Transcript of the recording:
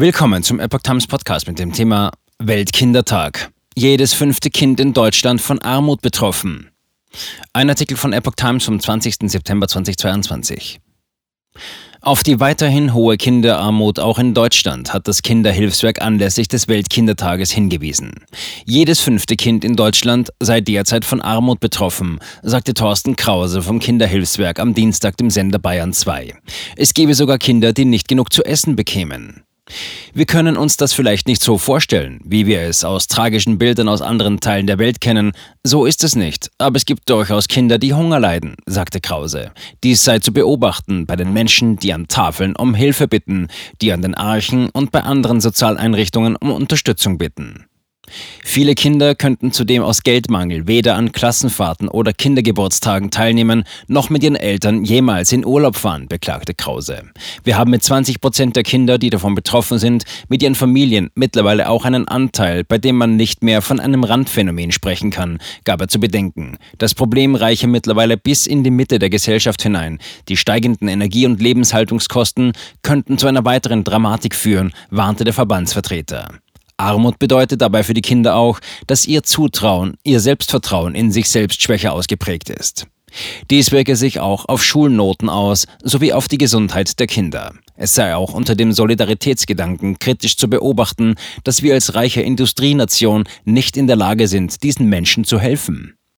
Willkommen zum Epoch Times Podcast mit dem Thema Weltkindertag. Jedes fünfte Kind in Deutschland von Armut betroffen. Ein Artikel von Epoch Times vom 20. September 2022. Auf die weiterhin hohe Kinderarmut auch in Deutschland hat das Kinderhilfswerk anlässlich des Weltkindertages hingewiesen. Jedes fünfte Kind in Deutschland sei derzeit von Armut betroffen, sagte Thorsten Krause vom Kinderhilfswerk am Dienstag dem Sender Bayern 2. Es gebe sogar Kinder, die nicht genug zu essen bekämen. Wir können uns das vielleicht nicht so vorstellen, wie wir es aus tragischen Bildern aus anderen Teilen der Welt kennen. So ist es nicht. Aber es gibt durchaus Kinder, die Hunger leiden, sagte Krause. Dies sei zu beobachten bei den Menschen, die an Tafeln um Hilfe bitten, die an den Archen und bei anderen Sozialeinrichtungen um Unterstützung bitten. Viele Kinder könnten zudem aus Geldmangel weder an Klassenfahrten oder Kindergeburtstagen teilnehmen, noch mit ihren Eltern jemals in Urlaub fahren, beklagte Krause. Wir haben mit 20 Prozent der Kinder, die davon betroffen sind, mit ihren Familien mittlerweile auch einen Anteil, bei dem man nicht mehr von einem Randphänomen sprechen kann, gab er zu bedenken. Das Problem reiche mittlerweile bis in die Mitte der Gesellschaft hinein. Die steigenden Energie- und Lebenshaltungskosten könnten zu einer weiteren Dramatik führen, warnte der Verbandsvertreter. Armut bedeutet dabei für die Kinder auch, dass ihr Zutrauen, ihr Selbstvertrauen in sich selbst schwächer ausgeprägt ist. Dies wirke sich auch auf Schulnoten aus, sowie auf die Gesundheit der Kinder. Es sei auch unter dem Solidaritätsgedanken kritisch zu beobachten, dass wir als reiche Industrienation nicht in der Lage sind, diesen Menschen zu helfen.